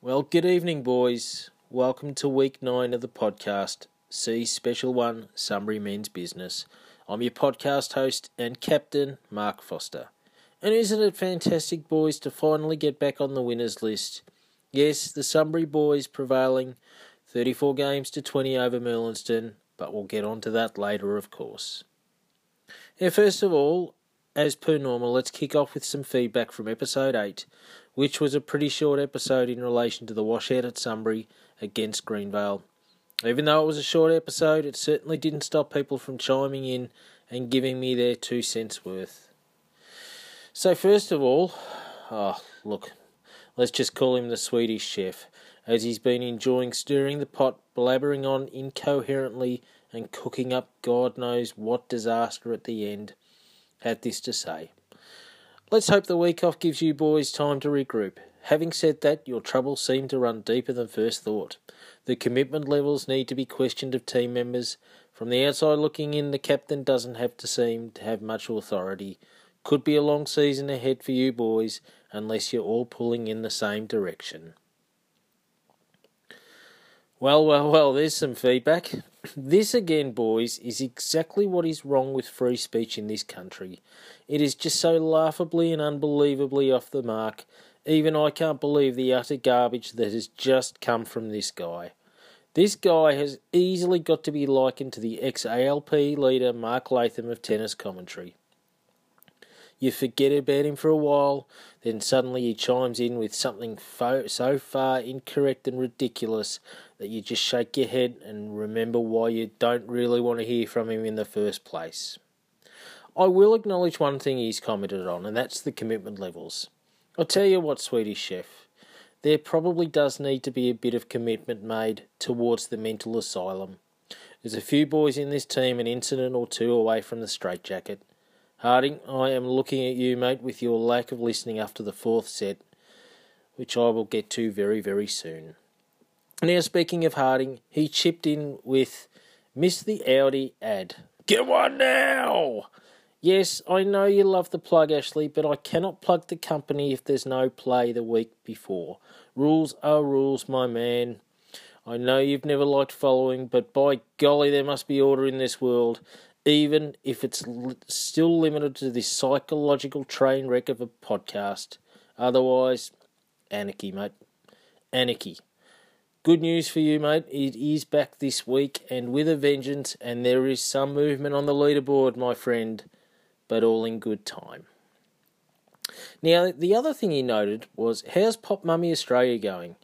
Well, good evening, boys. Welcome to week nine of the podcast, C Special One Sunbury Men's Business. I'm your podcast host and captain, Mark Foster. And isn't it fantastic, boys, to finally get back on the winners list? Yes, the Sunbury boys prevailing 34 games to 20 over Merlinston, but we'll get on to that later, of course. Now, first of all, as per normal, let's kick off with some feedback from episode 8, which was a pretty short episode in relation to the washout at Sunbury against Greenvale. Even though it was a short episode, it certainly didn't stop people from chiming in and giving me their two cents worth. So, first of all, oh, look, let's just call him the Swedish chef, as he's been enjoying stirring the pot, blabbering on incoherently, and cooking up God knows what disaster at the end, had this to say. Let's hope the week off gives you boys time to regroup. Having said that, your troubles seem to run deeper than first thought. The commitment levels need to be questioned of team members. From the outside looking in, the captain doesn't have to seem to have much authority. Could be a long season ahead for you boys, unless you're all pulling in the same direction. Well, well, well, there's some feedback. This again, boys, is exactly what is wrong with free speech in this country. It is just so laughably and unbelievably off the mark. Even I can't believe the utter garbage that has just come from this guy. This guy has easily got to be likened to the ex ALP leader Mark Latham of tennis commentary. You forget about him for a while, then suddenly he chimes in with something fo- so far incorrect and ridiculous that you just shake your head and remember why you don't really want to hear from him in the first place. I will acknowledge one thing he's commented on, and that's the commitment levels. I'll tell you what, Swedish Chef, there probably does need to be a bit of commitment made towards the mental asylum. There's a few boys in this team an incident or two away from the straitjacket. Harding, I am looking at you, mate, with your lack of listening after the fourth set, which I will get to very, very soon. Now, speaking of Harding, he chipped in with Miss the Audi ad. Get one now! Yes, I know you love the plug, Ashley, but I cannot plug the company if there's no play the week before. Rules are rules, my man. I know you've never liked following, but by golly, there must be order in this world even if it's still limited to this psychological train wreck of a podcast. Otherwise, anarchy, mate. Anarchy. Good news for you, mate. It is back this week and with a vengeance, and there is some movement on the leaderboard, my friend, but all in good time. Now, the other thing he noted was how's Pop Mummy Australia going?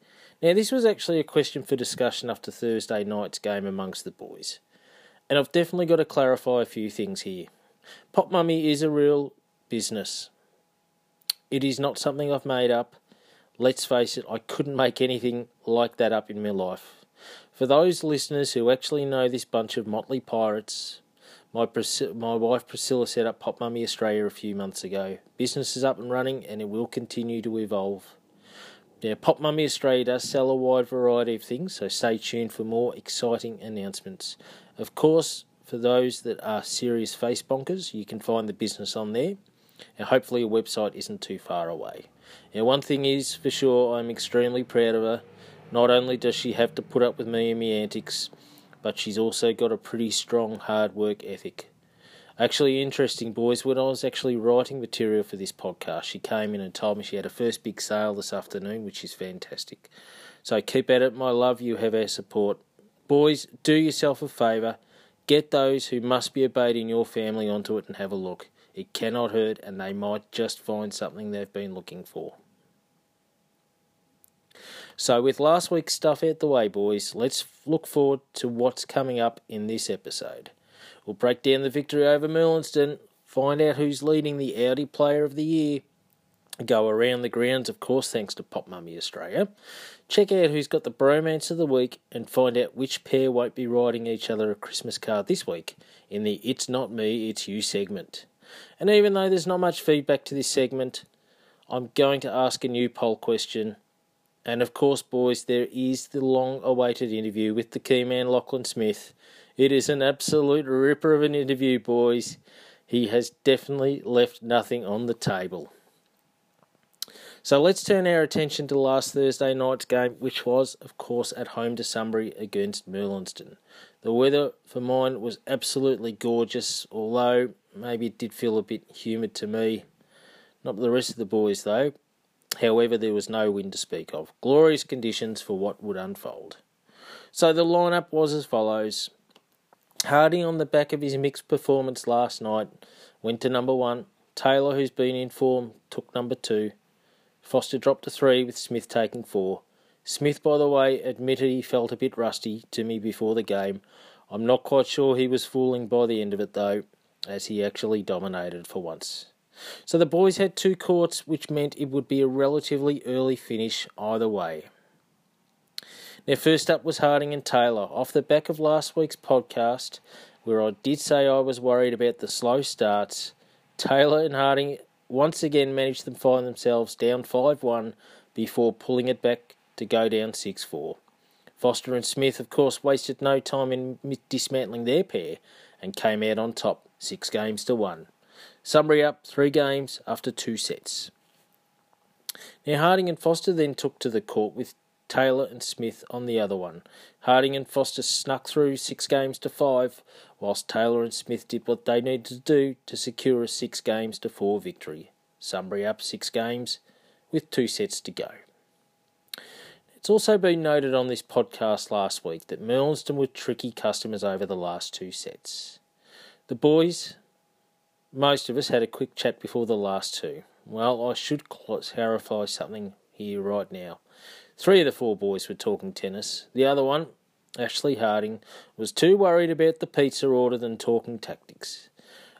Now, this was actually a question for discussion after Thursday night's game amongst the boys. And I've definitely got to clarify a few things here. Pop Mummy is a real business. It is not something I've made up. Let's face it, I couldn't make anything like that up in my life. For those listeners who actually know this bunch of motley pirates, my, my wife Priscilla set up Pop Mummy Australia a few months ago. Business is up and running and it will continue to evolve. Now, Pop Mummy Australia does sell a wide variety of things, so stay tuned for more exciting announcements. Of course, for those that are serious face bonkers, you can find the business on there, and hopefully, a website isn't too far away. Now, one thing is for sure, I'm extremely proud of her. Not only does she have to put up with me and my antics, but she's also got a pretty strong hard work ethic. Actually, interesting, boys. When I was actually writing material for this podcast, she came in and told me she had a first big sale this afternoon, which is fantastic. So keep at it, my love. You have our support. Boys, do yourself a favour. Get those who must be obeyed in your family onto it and have a look. It cannot hurt, and they might just find something they've been looking for. So, with last week's stuff out the way, boys, let's look forward to what's coming up in this episode. We'll break down the victory over Merlinston, find out who's leading the Audi Player of the Year, go around the grounds, of course, thanks to Pop Mummy Australia, check out who's got the bromance of the week, and find out which pair won't be writing each other a Christmas card this week in the It's Not Me, It's You segment. And even though there's not much feedback to this segment, I'm going to ask a new poll question. And of course, boys, there is the long awaited interview with the key man Lachlan Smith it is an absolute ripper of an interview, boys. He has definitely left nothing on the table. So let's turn our attention to last Thursday night's game, which was, of course, at home to Sunbury against Merlinston. The weather for mine was absolutely gorgeous, although maybe it did feel a bit humid to me. Not the rest of the boys, though. However, there was no wind to speak of. Glorious conditions for what would unfold. So the lineup was as follows Harding, on the back of his mixed performance last night, went to number one. Taylor, who's been in form, took number two. Foster dropped to three, with Smith taking four. Smith, by the way, admitted he felt a bit rusty to me before the game. I'm not quite sure he was fooling by the end of it, though, as he actually dominated for once. So the boys had two courts, which meant it would be a relatively early finish either way. Now, first up was Harding and Taylor. Off the back of last week's podcast, where I did say I was worried about the slow starts, Taylor and Harding once again managed to find themselves down 5 1 before pulling it back to go down 6 4. Foster and Smith, of course, wasted no time in dismantling their pair and came out on top, six games to one. Sunbury up three games after two sets. Now Harding and Foster then took to the court with Taylor and Smith on the other one. Harding and Foster snuck through six games to five, whilst Taylor and Smith did what they needed to do to secure a six games to four victory. Sunbury up six games with two sets to go. It's also been noted on this podcast last week that Merlinston were tricky customers over the last two sets. The boys, most of us, had a quick chat before the last two. Well, I should clarify something here right now. Three of the four boys were talking tennis. The other one, Ashley Harding, was too worried about the pizza order than talking tactics.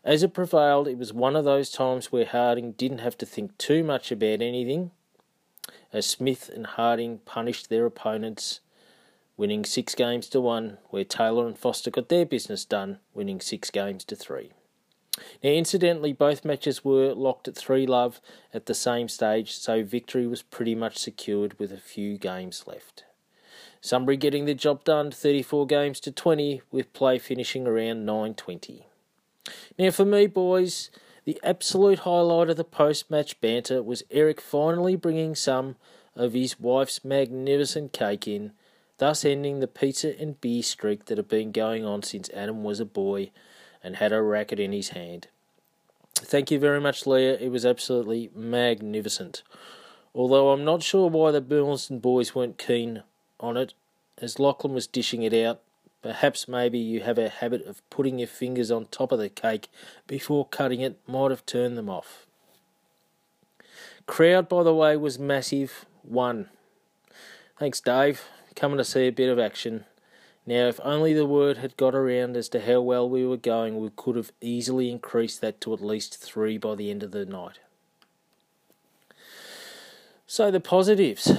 As it prevailed, it was one of those times where Harding didn't have to think too much about anything, as Smith and Harding punished their opponents, winning six games to one, where Taylor and Foster got their business done, winning six games to three. Now, incidentally, both matches were locked at 3 love at the same stage, so victory was pretty much secured with a few games left. Sunbury getting the job done 34 games to 20, with play finishing around 9.20. Now, for me, boys, the absolute highlight of the post match banter was Eric finally bringing some of his wife's magnificent cake in, thus ending the pizza and beer streak that had been going on since Adam was a boy and had a racket in his hand. Thank you very much, Leah. It was absolutely magnificent. Although I'm not sure why the Burleston boys weren't keen on it, as Lachlan was dishing it out. Perhaps maybe you have a habit of putting your fingers on top of the cake before cutting it, might have turned them off. Crowd, by the way, was massive. One. Thanks, Dave. Coming to see a bit of action. Now, if only the word had got around as to how well we were going, we could have easily increased that to at least three by the end of the night. So, the positives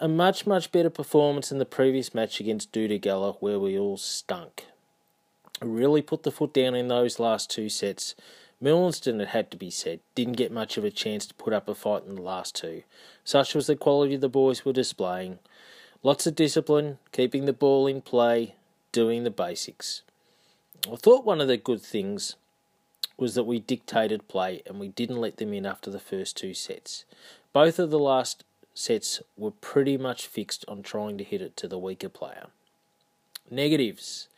a much, much better performance than the previous match against Dudagalla, where we all stunk. Really put the foot down in those last two sets. Merlinston, it had to be said, didn't get much of a chance to put up a fight in the last two. Such was the quality the boys were displaying. Lots of discipline, keeping the ball in play, doing the basics. I thought one of the good things was that we dictated play and we didn't let them in after the first two sets. Both of the last sets were pretty much fixed on trying to hit it to the weaker player. Negatives.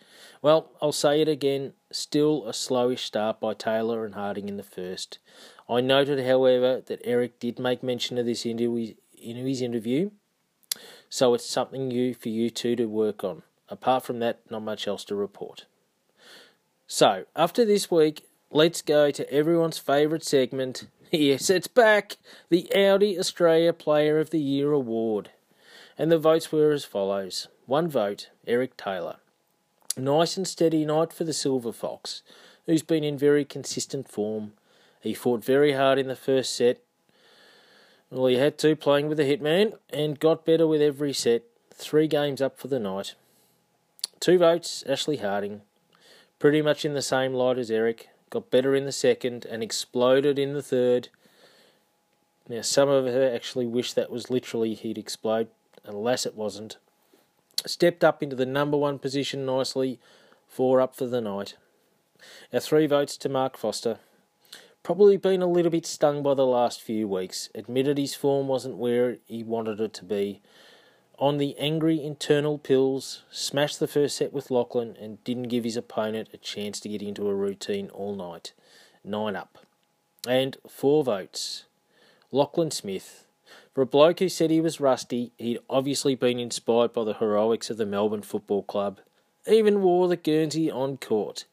Well, I'll say it again, still a slowish start by Taylor and Harding in the first. I noted, however, that Eric did make mention of this in his interview so it's something new for you two to work on. Apart from that, not much else to report. So, after this week, let's go to everyone's favourite segment. Yes, it's back! The Audi Australia Player of the Year award. And the votes were as follows one vote, Eric Taylor. Nice and steady night for the Silver Fox, who's been in very consistent form. He fought very hard in the first set, well, he had to playing with the Hitman and got better with every set. Three games up for the night. Two votes, Ashley Harding. Pretty much in the same light as Eric. Got better in the second and exploded in the third. Now, some of her actually wish that was literally he'd explode. Alas, it wasn't. Stepped up into the number one position nicely. Four up for the night. Our three votes to Mark Foster Probably been a little bit stung by the last few weeks. Admitted his form wasn't where he wanted it to be. On the angry internal pills, smashed the first set with Lachlan and didn't give his opponent a chance to get into a routine all night. Nine up. And four votes. Lachlan Smith. For a bloke who said he was rusty, he'd obviously been inspired by the heroics of the Melbourne Football Club. Even wore the Guernsey on court.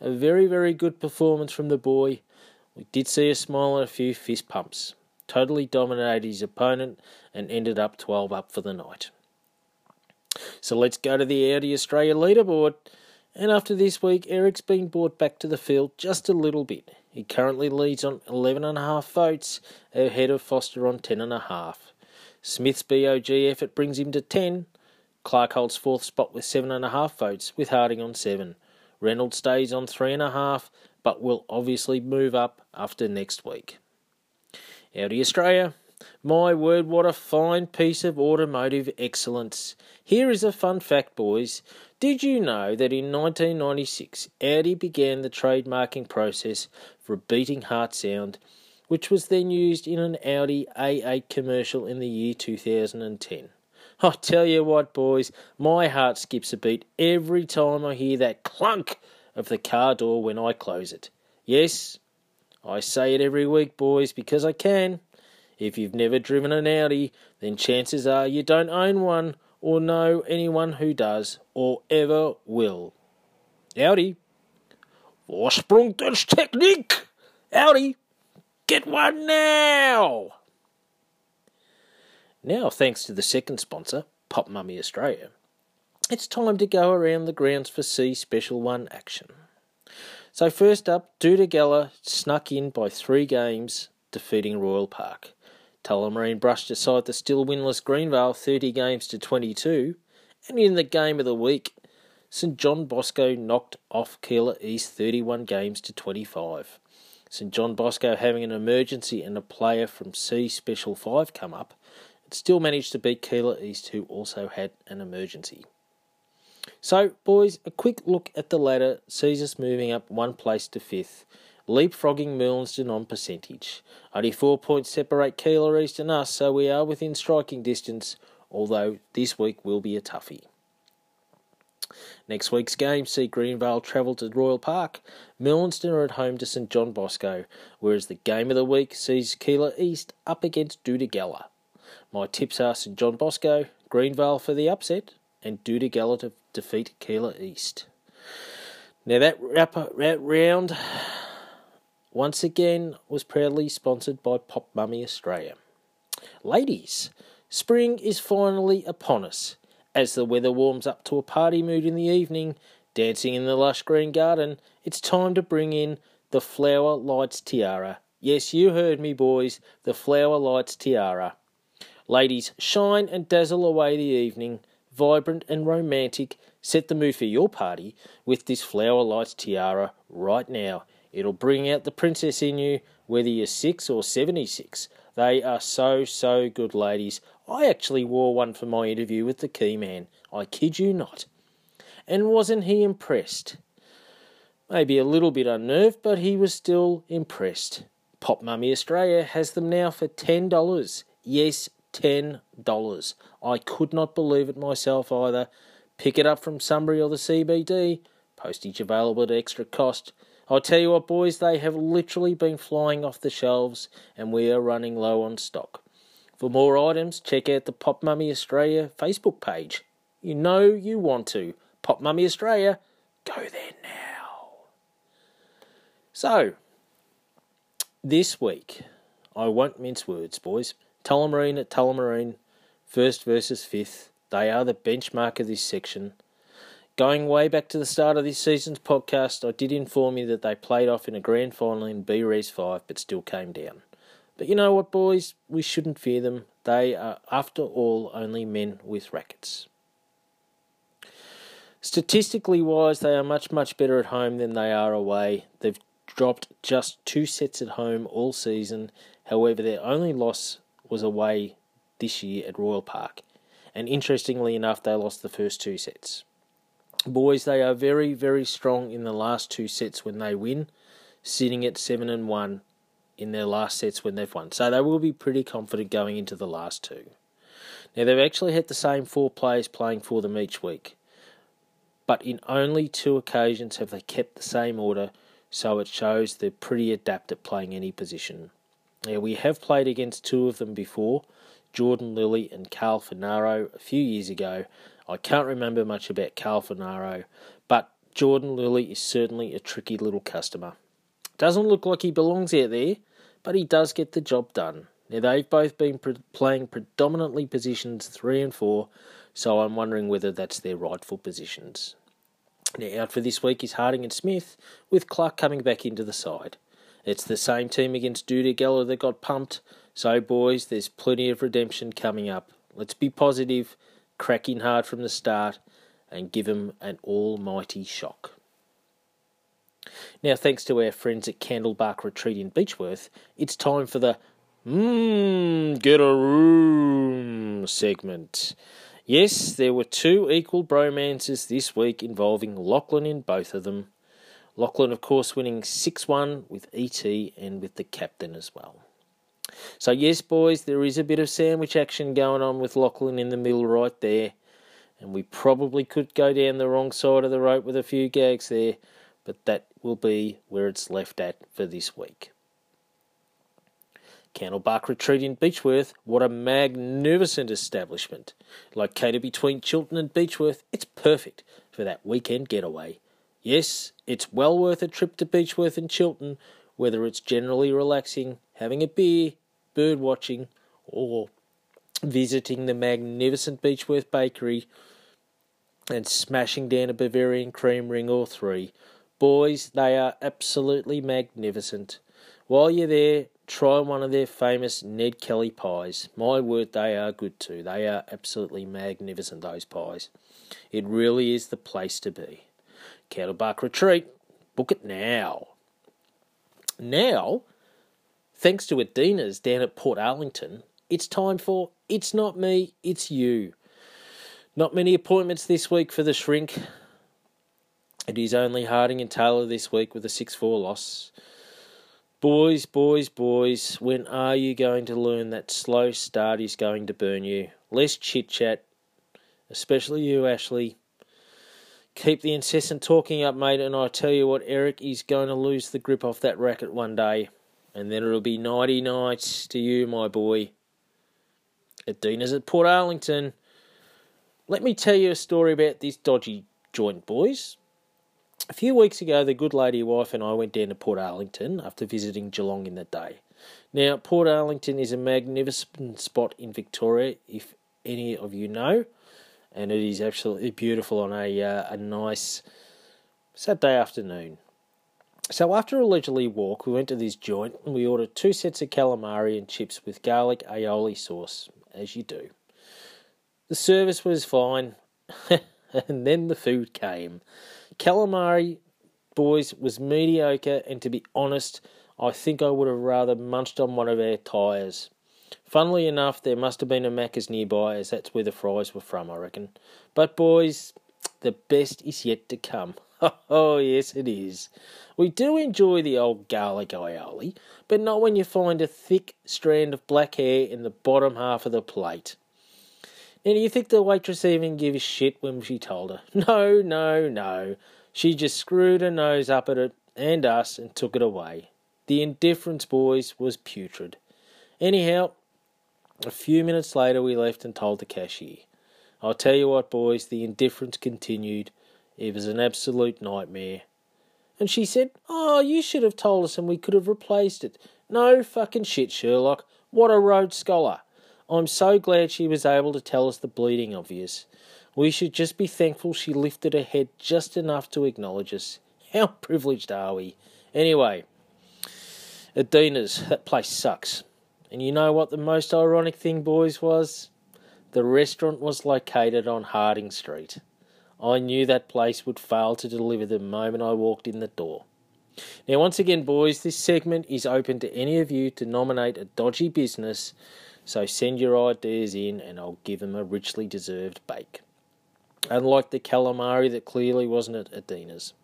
A very, very good performance from the boy we did see a smile and a few fist pumps. Totally dominated his opponent and ended up 12 up for the night. So let's go to the Audi Australia leaderboard. And after this week, Eric's been brought back to the field just a little bit. He currently leads on 11.5 votes, ahead of Foster on 10.5. Smith's BOG effort brings him to 10. Clark holds fourth spot with 7.5 votes, with Harding on 7. Reynolds stays on 3.5, but will obviously move up after next week. Audi Australia, my word, what a fine piece of automotive excellence. Here is a fun fact, boys. Did you know that in 1996 Audi began the trademarking process for a beating heart sound, which was then used in an Audi A8 commercial in the year 2010? I tell you what, boys, my heart skips a beat every time I hear that clunk of the car door when I close it. Yes, I say it every week, boys, because I can. If you've never driven an Audi, then chances are you don't own one or know anyone who does or ever will. Audi. Technique. Audi. Get one now. Now, thanks to the second sponsor, Pop Mummy Australia, it's time to go around the grounds for C Special 1 action. So, first up, Geller snuck in by three games, defeating Royal Park. Tullamarine brushed aside the still winless Greenvale 30 games to 22, and in the game of the week, St John Bosco knocked off Keilor East 31 games to 25. St John Bosco having an emergency and a player from C Special 5 come up, it still managed to beat Keilor East, who also had an emergency. So, boys, a quick look at the ladder sees us moving up one place to fifth, leapfrogging Merlinston on percentage. Only four points separate Keilor East and us, so we are within striking distance, although this week will be a toughie. Next week's game see Greenvale travel to Royal Park. Merlinston are at home to St John Bosco, whereas the game of the week sees Keilor East up against Doodagalla. My tips are St John Bosco, Greenvale for the upset, and Doodagalla to defeat Keilor East. Now that wrap that round once again was proudly sponsored by Pop Mummy Australia. Ladies, spring is finally upon us. As the weather warms up to a party mood in the evening, dancing in the lush green garden, it's time to bring in the Flower Lights Tiara. Yes, you heard me, boys, the Flower Lights Tiara. Ladies, shine and dazzle away the evening vibrant and romantic, set the mood for your party with this Flower Lights tiara right now. It'll bring out the princess in you, whether you're 6 or 76. They are so, so good, ladies. I actually wore one for my interview with the key man. I kid you not. And wasn't he impressed? Maybe a little bit unnerved, but he was still impressed. Pop Mummy Australia has them now for $10. Yes, $10. I could not believe it myself either. Pick it up from Sunbury or the CBD. Postage available at extra cost. I'll tell you what, boys, they have literally been flying off the shelves and we are running low on stock. For more items, check out the Pop Mummy Australia Facebook page. You know you want to. Pop Mummy Australia, go there now. So, this week, I won't mince words, boys. Tullamarine at Tullamarine, first versus fifth. They are the benchmark of this section. Going way back to the start of this season's podcast, I did inform you that they played off in a grand final in B Res 5 but still came down. But you know what, boys? We shouldn't fear them. They are, after all, only men with rackets. Statistically wise, they are much, much better at home than they are away. They've dropped just two sets at home all season. However, their only loss was away this year at Royal Park, and interestingly enough, they lost the first two sets. Boys, they are very, very strong in the last two sets when they win, sitting at seven and one in their last sets when they've won, so they will be pretty confident going into the last two. Now, they've actually had the same four players playing for them each week, but in only two occasions have they kept the same order, so it shows they're pretty adept at playing any position. Now, we have played against two of them before, Jordan Lilly and Carl Finaro, a few years ago. I can't remember much about Carl Finaro, but Jordan Lilly is certainly a tricky little customer. Doesn't look like he belongs out there, but he does get the job done. Now, they've both been pre- playing predominantly positions 3 and 4, so I'm wondering whether that's their rightful positions. Now, out for this week is Harding and Smith, with Clark coming back into the side. It's the same team against Duda Geller that got pumped, so boys, there's plenty of redemption coming up. Let's be positive, cracking hard from the start, and give them an almighty shock. Now, thanks to our friends at Candlebark Retreat in Beechworth, it's time for the Mmm, get a room segment. Yes, there were two equal bromances this week involving Lachlan in both of them. Lachlan, of course, winning 6 1 with ET and with the captain as well. So, yes, boys, there is a bit of sandwich action going on with Lachlan in the middle right there. And we probably could go down the wrong side of the rope with a few gags there, but that will be where it's left at for this week. Candlebark Retreat in Beechworth, what a magnificent establishment. Located between Chiltern and Beechworth, it's perfect for that weekend getaway. Yes, it's well worth a trip to Beechworth and Chiltern, whether it's generally relaxing, having a beer, bird watching, or visiting the magnificent Beechworth Bakery and smashing down a Bavarian cream ring or three. Boys, they are absolutely magnificent. While you're there, try one of their famous Ned Kelly pies. My word, they are good too. They are absolutely magnificent, those pies. It really is the place to be. Candlebark Retreat, book it now. Now, thanks to Adina's down at Portarlington, it's time for It's Not Me, It's You. Not many appointments this week for the shrink. It is only Harding and Taylor this week with a 6 4 loss. Boys, boys, boys, when are you going to learn that slow start is going to burn you? Less chit chat, especially you, Ashley. Keep the incessant talking up, mate, and I tell you what, Eric is going to lose the grip off that racket one day, and then it'll be nighty nights to you, my boy. Adina's at Portarlington. Let me tell you a story about this dodgy joint, boys. A few weeks ago, the good lady wife and I went down to Portarlington after visiting Geelong in the day. Now, Portarlington is a magnificent spot in Victoria, if any of you know, and it is absolutely beautiful on a uh, a nice Saturday afternoon. So after a leisurely walk, we went to this joint and we ordered two sets of calamari and chips with garlic aioli sauce, as you do. The service was fine, and then the food came. Calamari, boys, was mediocre, and to be honest, I think I would have rather munched on one of our tyres. Funnily enough, there must have been a Macca's nearby, as that's where the fries were from, I reckon. But, boys, the best is yet to come. Oh, yes, it is. We do enjoy the old garlic aioli, but not when you find a thick strand of black hair in the bottom half of the plate. Now, do you think the waitress even gave a shit when she told her? No, no, no. She just screwed her nose up at it and us and took it away. The indifference, boys, was putrid. Anyhow, a few minutes later we left and told the cashier. I'll tell you what, boys, the indifference continued. It was an absolute nightmare. And she said, Oh, you should have told us and we could have replaced it. No fucking shit, Sherlock. What a Rhodes Scholar. I'm so glad she was able to tell us the bleeding obvious. We should just be thankful she lifted her head just enough to acknowledge us. How privileged are we? Anyway, Adina's, that place sucks. And you know what the most ironic thing, boys, was? The restaurant was located on Harding Street. I knew that place would fail to deliver the moment I walked in the door. Now, once again, boys, this segment is open to any of you to nominate a dodgy business so send your ideas in and I'll give them a richly deserved bake. Unlike the calamari that clearly wasn't at Adina's.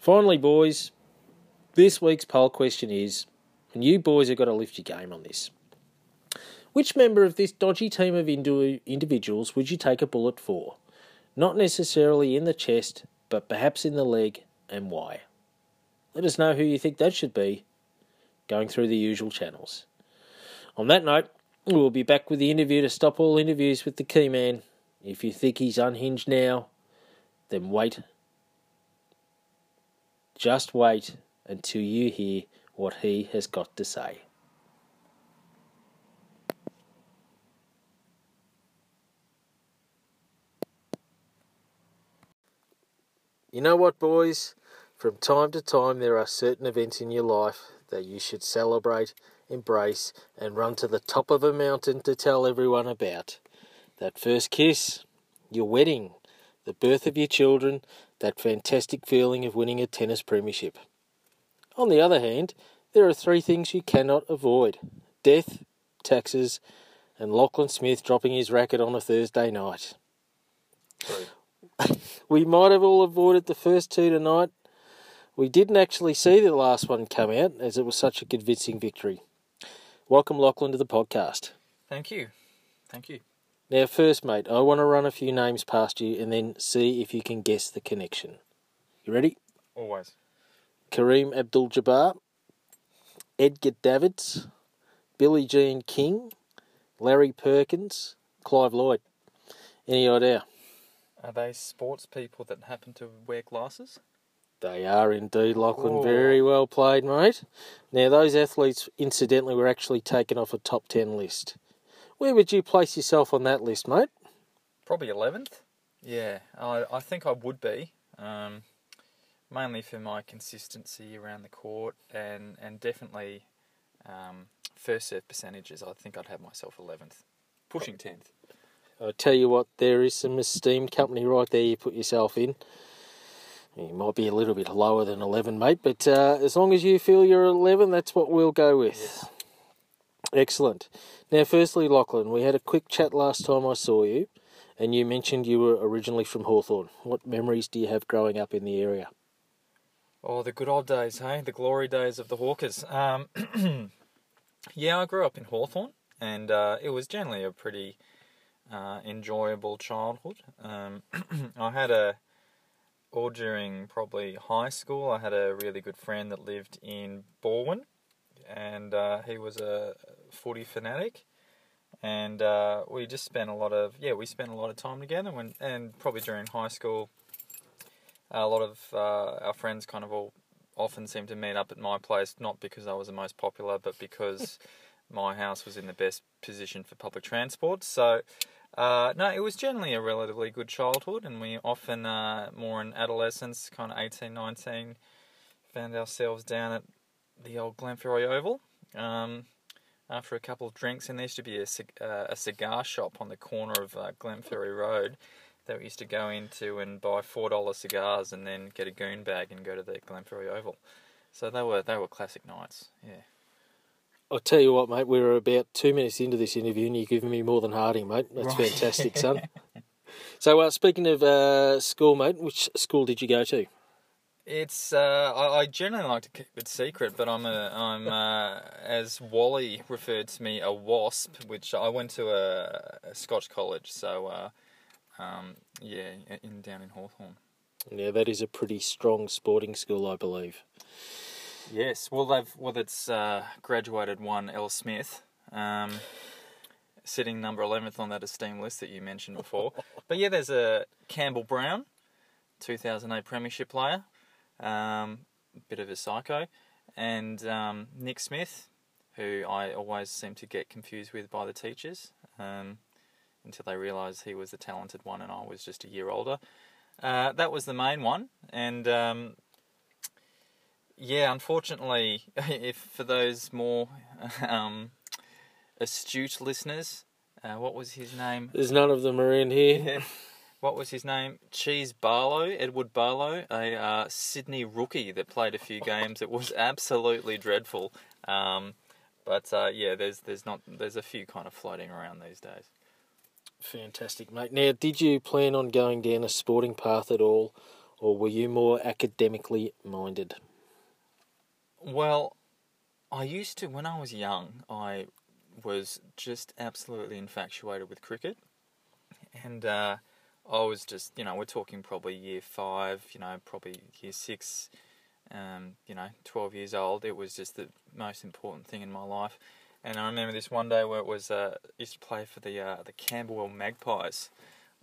Finally, boys, This week's poll question is, and you boys have got to lift your game on this. Which member of this dodgy team of individuals would you take a bullet for? Not necessarily in the chest, but perhaps in the leg, and why? Let us know who you think that should be, going through the usual channels. On that note, we'll be back with the interview to stop all interviews with the key man. If you think he's unhinged now, then wait. Just wait until you hear what he has got to say. You know what, boys? From time to time, there are certain events in your life that you should celebrate, embrace, and run to the top of a mountain to tell everyone about. That first kiss, your wedding, the birth of your children, that fantastic feeling of winning a tennis premiership. On the other hand, there are three things you cannot avoid death, taxes, and Lachlan Smith dropping his racket on a Thursday night. we might have all avoided the first two tonight. We didn't actually see the last one come out as it was such a convincing victory. Welcome, Lachlan, to the podcast. Thank you. Thank you. Now, first, mate, I want to run a few names past you and then see if you can guess the connection. You ready? Always. Kareem Abdul Jabbar, Edgar Davids, Billie Jean King, Larry Perkins, Clive Lloyd. Any idea? Are they sports people that happen to wear glasses? They are indeed, Lachlan. Ooh. Very well played, mate. Now, those athletes, incidentally, were actually taken off a top 10 list. Where would you place yourself on that list, mate? Probably 11th. Yeah, I, I think I would be. Um, mainly for my consistency around the court and, and definitely um, first serve percentages. I think I'd have myself 11th, pushing 10th. I tell you what, there is some esteemed company right there you put yourself in. You might be a little bit lower than 11, mate, but uh, as long as you feel you're 11, that's what we'll go with. Yes. Excellent. Now, firstly, Lachlan, we had a quick chat last time I saw you, and you mentioned you were originally from Hawthorn. What memories do you have growing up in the area? Oh, the good old days, hey? The glory days of the Hawkers. Um, yeah, I grew up in Hawthorn, and uh, it was generally a pretty uh, enjoyable childhood. Um, I had a, all during probably high school, I had a really good friend that lived in Balwyn, and uh, he was a footy fanatic. And uh, we just spent a lot of yeah we spent a lot of time together when and probably during high school a lot of uh, our friends kind of all often seemed to meet up at my place not because I was the most popular but because my house was in the best position for public transport. So, uh, no, it was generally a relatively good childhood, and we often, uh, more in adolescence, kind of 18, 19, found ourselves down at the old Glenferrie Oval. Um, after a couple of drinks, and there used to be a, uh, a cigar shop on the corner of uh, Glenferrie Road that we used to go into and buy four dollar cigars, and then get a goon bag and go to the Glenferrie Oval. So they were they were classic nights. Yeah. I'll tell you what, mate. We were about two minutes into this interview, and you're giving me more than Harding, mate. That's right. fantastic, son. so, uh, speaking of uh, school, mate, which school did you go to? It's uh, I, I, generally like to keep it secret, but I'm a I'm uh, as Wally referred to me a wasp, which I went to a, a Scotch college, so uh, um, yeah, in down in Hawthorn. Yeah, that is a pretty strong sporting school, I believe. Yes, well, they've well, it's uh, graduated one L. Smith, um, sitting number eleventh on that esteemed list that you mentioned before. but yeah, there's a Campbell Brown, 2008 Premiership player, um, bit of a psycho, and um, Nick Smith, who I always seem to get confused with by the teachers um, until they realised he was the talented one and I was just a year older. Uh, that was the main one, and um, yeah, unfortunately, if for those more um, astute listeners, uh, what was his name? There's none of them around here. What was his name? Cheese Barlow, Edward Barlow, a uh, Sydney rookie that played a few games. It was absolutely dreadful. Um, but uh, yeah, there's there's not there's a few kind of floating around these days. Fantastic, mate. Now, did you plan on going down a sporting path at all, or were you more academically minded? Well, I used to when I was young. I was just absolutely infatuated with cricket, and uh, I was just you know we're talking probably year five, you know probably year six, um, you know twelve years old. It was just the most important thing in my life. And I remember this one day where it was uh, used to play for the uh, the Camberwell Magpies.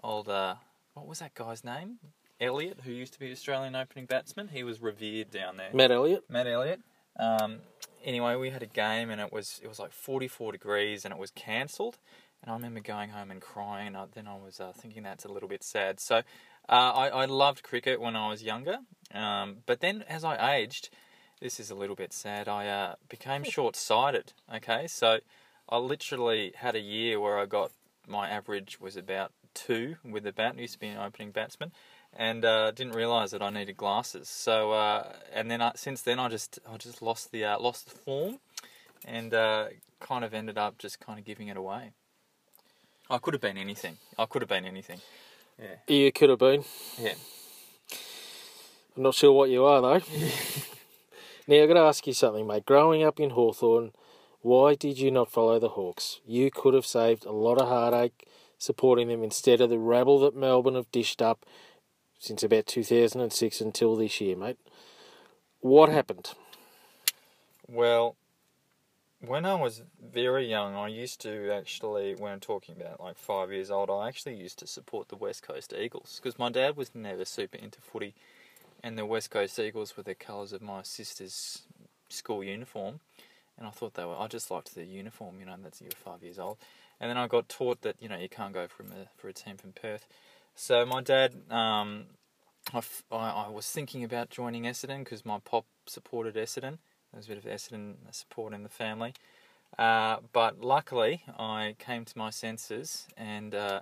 Old uh, what was that guy's name? Elliott, who used to be Australian opening batsman. He was revered down there. Matt Elliott. Matt Elliott. Um, anyway, we had a game and it was it was like 44 degrees and it was cancelled. And I remember going home and crying. And I, then I was uh, thinking that's a little bit sad. So uh, I, I loved cricket when I was younger. Um, but then as I aged, this is a little bit sad. I uh, became short sighted. Okay, so I literally had a year where I got my average was about two with the bat. Used to be an opening batsman, and uh, didn't realise that I needed glasses. So uh, and then I, since then I just I just lost the uh, lost the form, and uh, kind of ended up just kind of giving it away. I could have been anything. I could have been anything. Yeah. You could have been. Yeah. I'm not sure what you are though. now I've got to ask you something, mate. Growing up in Hawthorn, why did you not follow the Hawks? You could have saved a lot of heartache supporting them instead of the rabble that Melbourne have dished up since about 2006 until this year, mate. What happened? Well, when I was very young, I used to actually, when I'm talking about like five years old, I actually used to support the West Coast Eagles because my dad was never super into footy, and the West Coast Eagles were the colours of my sister's school uniform, and I thought they were. I just liked the uniform, you know. That's you're five years old, and then I got taught that you know you can't go from a, for a team from Perth. So my dad, um, I, I was thinking about joining Essendon because my pop supported Essendon. There was a bit of Essendon support in the family. Uh, but luckily, I came to my senses and uh,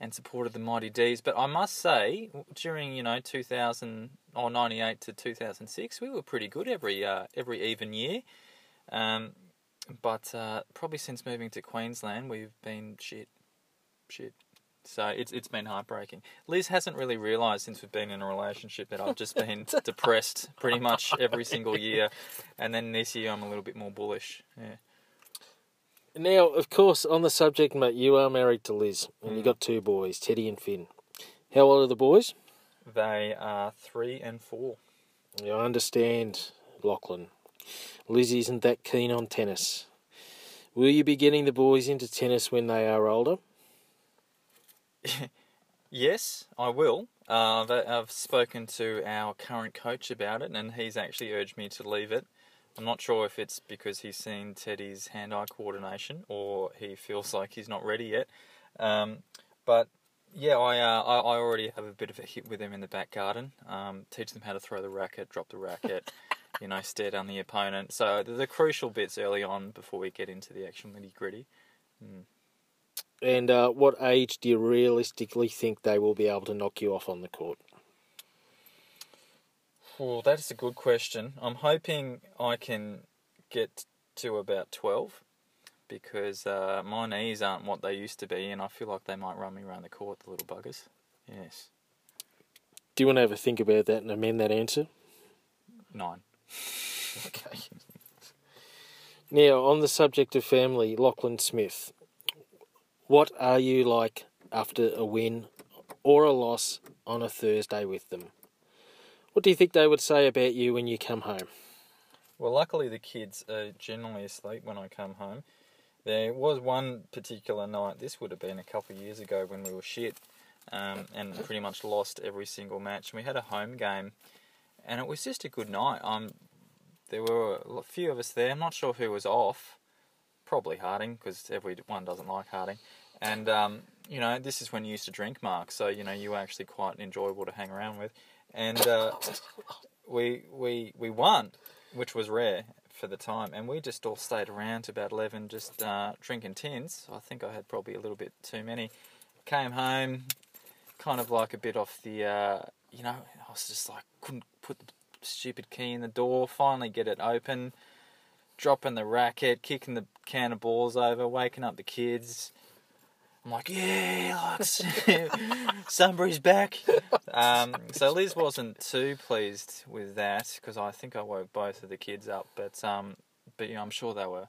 and supported the Mighty D's. But I must say, during you know 2000 or 98 to 2006, we were pretty good every uh, every even year. Um, but uh, probably since moving to Queensland, we've been shit, shit. So it's it's been heartbreaking. Liz hasn't really realised since we've been in a relationship that I've just been depressed pretty much every single year, and then this year I'm a little bit more bullish. Yeah. Now, of course, on the subject, mate, you are married to Liz, and Mm. you got two boys, Teddy and Finn. How old are the boys? They are three and four. Yeah, I understand, Lachlan. Liz isn't that keen on tennis. Will you be getting the boys into tennis when they are older? Yes, I will. Uh, I've, spoken to our current coach about it, and he's actually urged me to leave it. I'm not sure if it's because he's seen Teddy's hand-eye coordination or he feels like he's not ready yet. Um, but yeah, I, uh, I I already have a bit of a hit with him in the back garden. Um, teach them how to throw the racket, drop the racket, you know, stare down the opponent. So the, the crucial bits early on before we get into the actual nitty gritty. And uh, what age do you realistically think they will be able to knock you off on the court? Well, that's a good question. I'm hoping I can get to about 12 because uh, my knees aren't what they used to be, and I feel like they might run me around the court, the little buggers. Yes. Do you want to have a think about that and amend that answer? Nine. Okay. Now, on the subject of family, Lachlan Smith, what are you like after a win or a loss on a Thursday with them? What do you think they would say about you when you come home? Well, luckily the kids are generally asleep when I come home. There was one particular night, this would have been a couple of years ago when we were shit um, and pretty much lost every single match. We had a home game and it was just a good night. Um, there were a few of us there. I'm not sure who was off. Probably Harding because everyone doesn't like Harding. And, um, you know, this is when you used to drink, Mark. So, you know, you were actually quite enjoyable to hang around with. And uh, we, we, we won, which was rare for the time. And we just all stayed around to about 11 just uh, drinking tins. I think I had probably a little bit too many. Came home, kind of like a bit off the, uh, you know, I was just like, couldn't put the stupid key in the door, finally get it open, dropping the racket, kicking the can of balls over, waking up the kids. I'm like, yeah, like, Sunbury's back. Um, so Liz wasn't too pleased with that because I think I woke both of the kids up. But um, but you know, I'm sure they were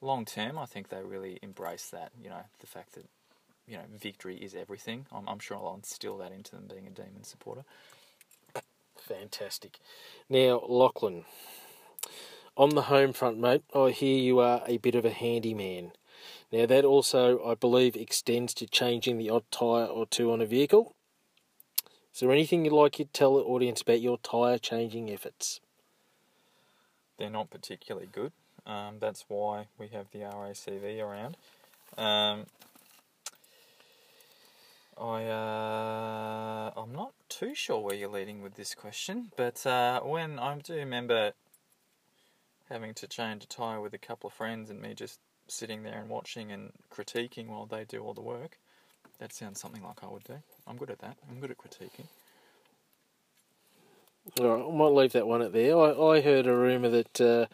long term. I think they really embraced that. You know, the fact that you know victory is everything. I'm, I'm sure I'll instill that into them being a demon supporter. Fantastic. Now, Lachlan, on the home front, mate, I hear you are a bit of a handyman. Now, that also, I believe, extends to changing the odd tyre or two on a vehicle. Is there anything you'd like to tell the audience about your tyre changing efforts? They're not particularly good. Um, that's why we have the RACV around. Um, I uh, I'm not too sure where you're leading with this question, but uh, when I do remember having to change a tyre with a couple of friends and me just sitting there and watching and critiquing while they do all the work, that sounds something like I would do. I'm good at that. I'm good at critiquing. All right, I might leave that one at there. I, I heard a rumour that uh,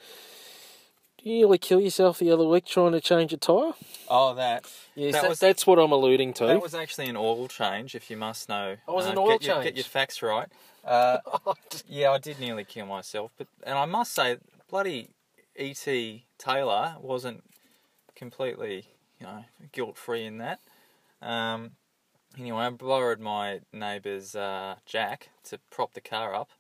you nearly kill yourself the other week trying to change a tyre. Oh, that. Yes, That that was- that's what I'm alluding to. That was actually an oil change, if you must know. Oh, it was Uh, an oil get your, Get your facts right. Uh, yeah, I did nearly kill myself, but and I must say, bloody E.T. Taylor wasn't completely, you know, guilt free in that. Um, anyway, I borrowed my neighbour's uh, jack to prop the car up,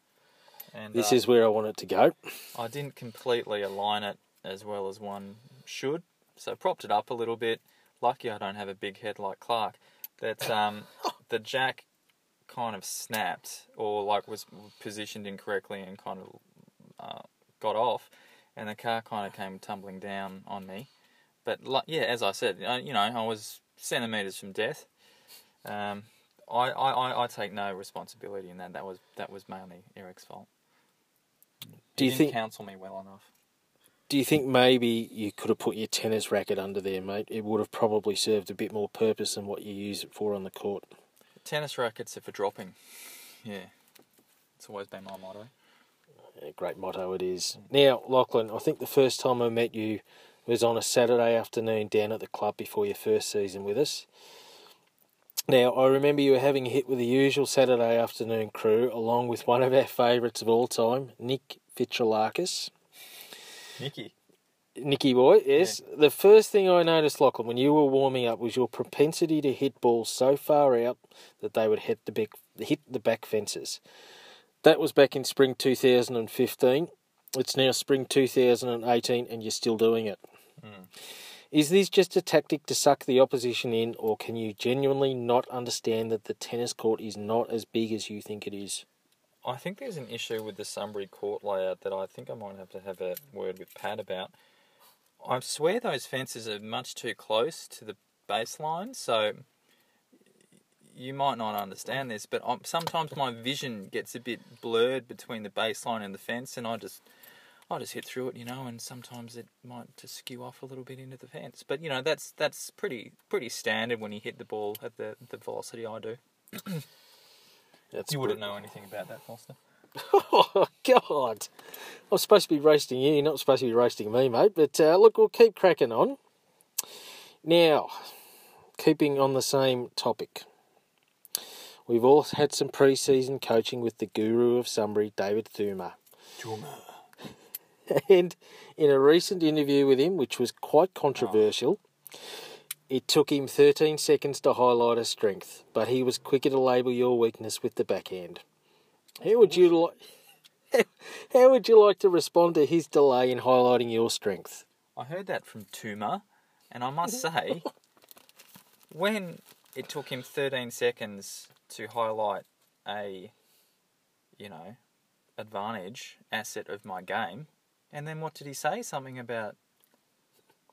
and this uh, is where I want it to go. I didn't completely align it as well as one should, so propped it up a little bit. Lucky I don't have a big head like Clark. That um, the jack kind of snapped or like was positioned incorrectly and kind of uh, got off, and the car kind of came tumbling down on me. But like, yeah, as I said, uh, you know, I was centimeters from death. Um, I, I, I- I take no responsibility in that. That was that was mainly Eric's fault. Do he you didn't think- counsel me well enough? Do you think maybe you could have put your tennis racket under there, mate? It would have probably served a bit more purpose than what you use it for on the court. Tennis rackets are for dropping. Yeah. It's always been my motto. A great motto it is. Now, Lachlan, I think the first time I met you was on a Saturday afternoon down at the club before your first season with us. Now, I remember you were having a hit with the usual Saturday afternoon crew, along with one of our favourites of all time, Nick Fitzgeraldis. Nicky. Nicky boy, yes. The first thing I noticed, Lachlan, when you were warming up, was your propensity to hit balls so far out that they would hit the back, hit the back fences. That was back in spring 2015. It's now spring 2018, and you're still doing it. Hmm. Is this just a tactic to suck the opposition in, or can you genuinely not understand that the tennis court is not as big as you think it is? I think there's an issue with the Sunbury court layout that I think I might have to have a word with Pat about. I swear those fences are much too close to the baseline, so you might not understand this, but i sometimes my vision gets a bit blurred between the baseline and the fence, and I just I just hit through it, you know, and sometimes it might just skew off a little bit into the fence. But you know, that's that's pretty pretty standard when you hit the ball at the the velocity I do. That's You wouldn't br- know anything about that, Foster. Oh God! I'm supposed to be roasting you. You're not supposed to be roasting me, mate. But uh, look, we'll keep cracking on. Now, keeping on the same topic, we've all had some pre-season coaching with the guru of Sunbury, David Thuma. And in a recent interview with him, which was quite controversial, it took him 13 seconds to highlight a strength, but he was quicker to label your weakness with the backhand. How would you like? How would you like to respond to his delay in highlighting your strength? I heard that from Tuma, and I must say, when it took him 13 seconds to highlight a, you know, advantage asset of my game, and then what did he say? Something about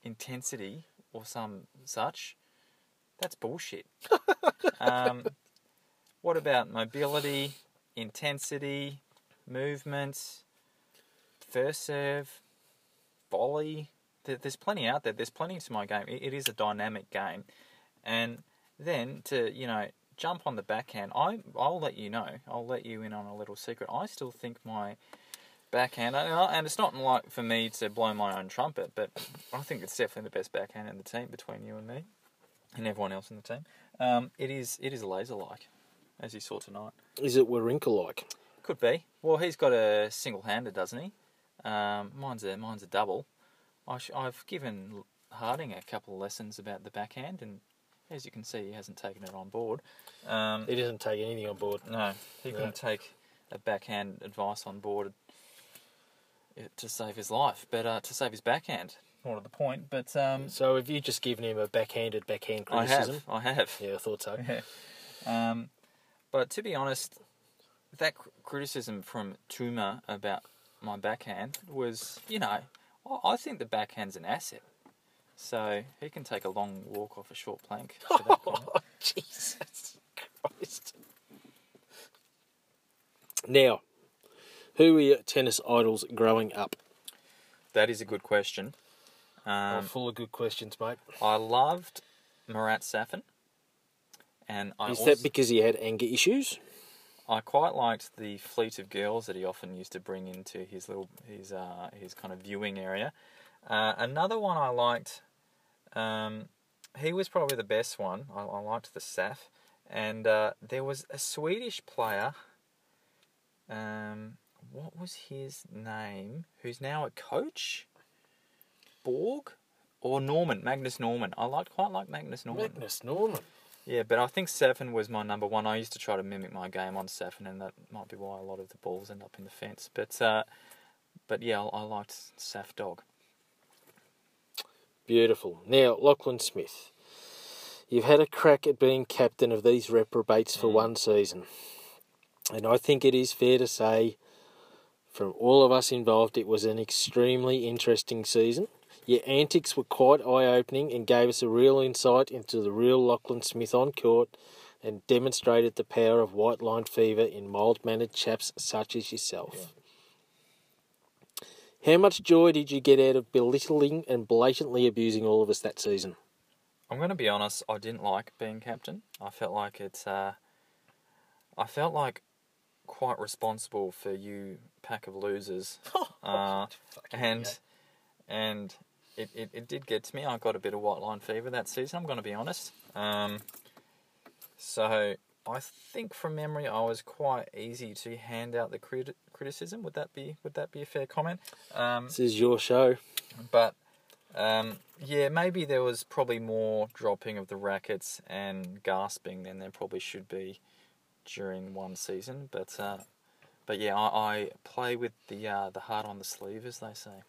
intensity or some such. That's bullshit. um, what about mobility, intensity, movement, first serve, volley? There's plenty out there. There's plenty to my game. It it is a dynamic game, and then to you know jump on the backhand. I I'll let you know. I'll let you in on a little secret. I still think my backhand, and I- and it's not like for me to blow my own trumpet, but I think it's definitely the best backhand in the team between you and me. and everyone else in the team. Um, it is it is laser like, as you saw tonight. Is it Wawrinka like? Could be. Well, he's got a single handed, doesn't he? Um, mine's a mine's a double. I sh- I've given Harding a couple of lessons about the backhand, and as you can see, he hasn't taken it on board. Um, He doesn't take anything on board. no, he No. couldn't take a backhand advice on board uh, to save his life, but uh, to save his backhand. More to the point, but um, So have you just given him a backhanded backhand I criticism? have, I have. Yeah, I thought so. um, but to be honest, that cr- criticism from Tuma about my backhand was, you know, I- I think the backhand's an asset. So he can take a long walk off a short plank. for that comment. Oh, Jesus Christ. Now, who were your tennis idols growing up? that is a good question. oh, Um, full of good questions, mate. I loved Marat Safin, and I Is also, that because he had anger issues? I quite liked the fleet of girls that he often used to bring into his little his uh, his kind of viewing area. Uh, another one I liked, um, he was probably the best one. I, I liked the Saf, and uh, there was a Swedish player. Um, what was his name? Who's now a coach? Borg or Norman? Magnus Norman. I liked quite like Magnus Norman. Magnus Norman. Yeah, but I think Safin was my number one. I used to try to mimic my game on Safin, and that might be why a lot of the balls end up in the fence. But uh, but yeah, I, I liked Saf Dog. Beautiful. Now, Lachlan Smith. You've had a crack at being captain of these reprobates for Mm. one season. And I think it is fair to say, from all of us involved, it was an extremely interesting season. Your antics were quite eye opening and gave us a real insight into the real Lachlan Smith on court and demonstrated the power of white line fever in mild mannered chaps such as yourself. How much joy did you get out of belittling and blatantly abusing all of us that season? I'm going to be honest. I didn't like being captain. I felt like it's. Uh, I felt like quite responsible for you pack of losers. Uh, and and it, it, it did get to me. I got a bit of white line fever that season. I'm going to be honest. Um, so I think from memory, I was quite easy to hand out the crit- criticism. Would that be would that be a fair comment? Um, This is your show. but um, yeah, maybe there was probably more dropping of the rackets and gasping than there probably should be during one season. But uh, but yeah, I, I play with the uh, the heart on the sleeve, as they say.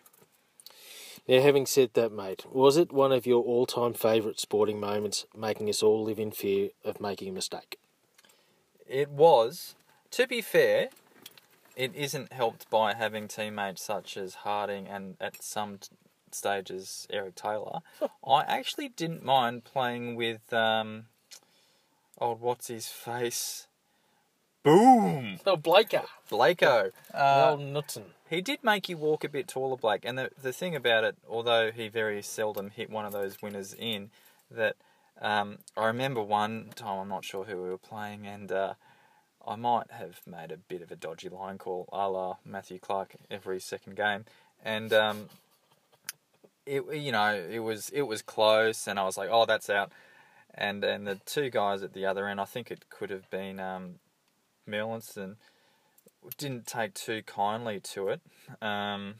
Now, having said that, mate, was it one of your all time favourite sporting moments, making us all live in fear of making a mistake? It was. To be fair, it isn't helped by having teammates such as Harding and at some t- stages Eric Taylor. I actually didn't mind playing with um, old what's his face. Boom, Oh, Blaker. Blakeo. well, Uh, Knudsen. he did make you walk a bit taller, Blake. And the the thing about it, although he very seldom hit one of those winners in, that um, I remember one time. I'm not sure who we were playing, and uh, I might have made a bit of a dodgy line call, a la Matthew Clark, every second game, and um, it you know it was it was close, and I was like, oh, that's out. And and the two guys at the other end, I think it could have been um, Merlinson didn't take too kindly to it. Um,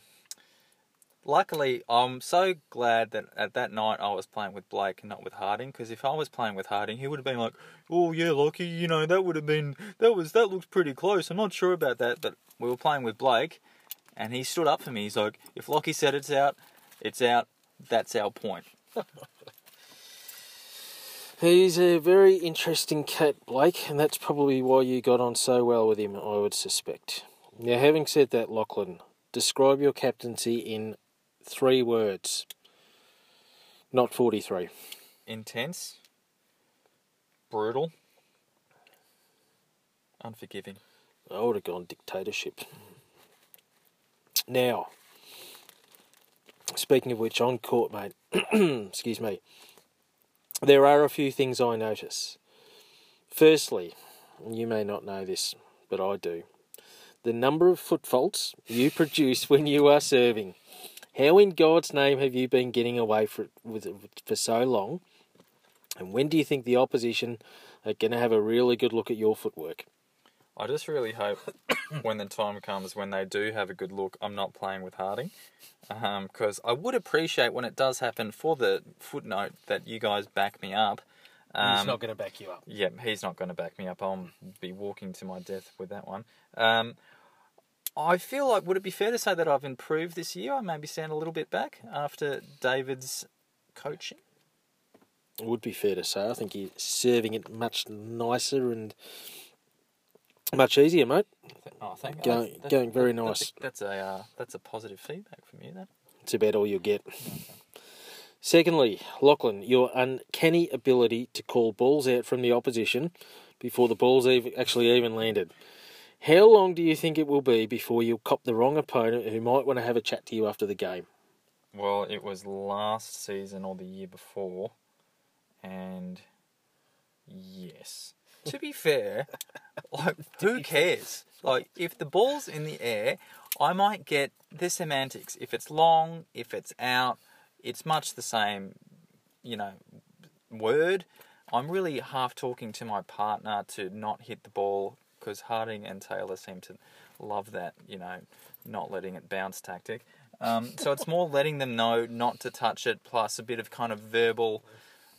luckily, I'm so glad that at that night I was playing with Blake and not with Harding. Because if I was playing with Harding, he would have been like, "Oh yeah, Lockie, you know that would have been that was that looks pretty close. I'm not sure about that." But we were playing with Blake, and he stood up for me. He's like, "If Lockie said it's out, it's out. That's our point." He's a very interesting cat, Blake, and that's probably why you got on so well with him, I would suspect. Now, having said that, Lachlan, describe your captaincy in three words. Not 43. Intense, brutal, unforgiving. I would have gone dictatorship. Now, speaking of which, on court, mate, excuse me, there are a few things I notice. Firstly, you may not know this, but I do, the number of foot faults you produce when you are serving. How in God's name have you been getting away for, with for so long? And when do you think the opposition are going to have a really good look at your footwork? I just really hope when the time comes when they do have a good look, I'm not playing with Harding. Because I would appreciate when it does happen for the footnote that you guys back me up. Um, he's not going to back you up. Yeah, he's not going to back me up. I'll be walking to my death with that one. Um, I feel like, would it be fair to say that I've improved this year? I maybe stand a little bit back after David's coaching. It would be fair to say. I think you're serving it much nicer and much easier, mate. Oh, thank Going- going very that's nice. a- That's a, uh, that's a positive feedback from you. That It's about all you'll get. Secondly, Lachlan, your uncanny ability to call balls out from the opposition before the balls ev actually even landed. How long do you think it will be before you'll cop the wrong opponent who might want to have a chat to you after the game? Well, it was last season or the year before, and yes. To be fair, like who cares? Like if the ball's in the air, I might get the semantics. If it's long, if it's out, it's much the same, you know, word. I'm really half talking to my partner to not hit the ball because Harding and Taylor seem to love that, you know, not letting it bounce tactic. Um, so it's more letting them know not to touch it, plus a bit of kind of verbal,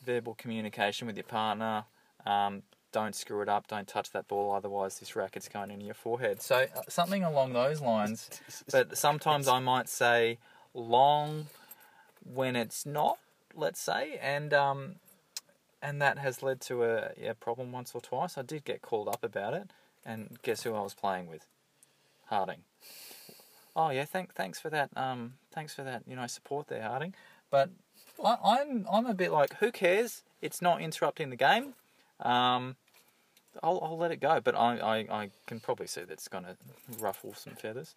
verbal communication with your partner. Um, don't screw it up. Don't touch that ball, otherwise this racket's going into your forehead. So uh, something along those lines. But sometimes I might say long when it's not. Let's say, and um, and that has led to a, a problem once or twice. I did get called up about it, and guess who I was playing with? Harding. Oh yeah, thank, thanks for that. Um, thanks for that. You know, support there, Harding. But I, I'm I'm a bit like, who cares? It's not interrupting the game. Um, I'll I'll let it go. But I, I, I can probably see that it's going to ruffle some feathers.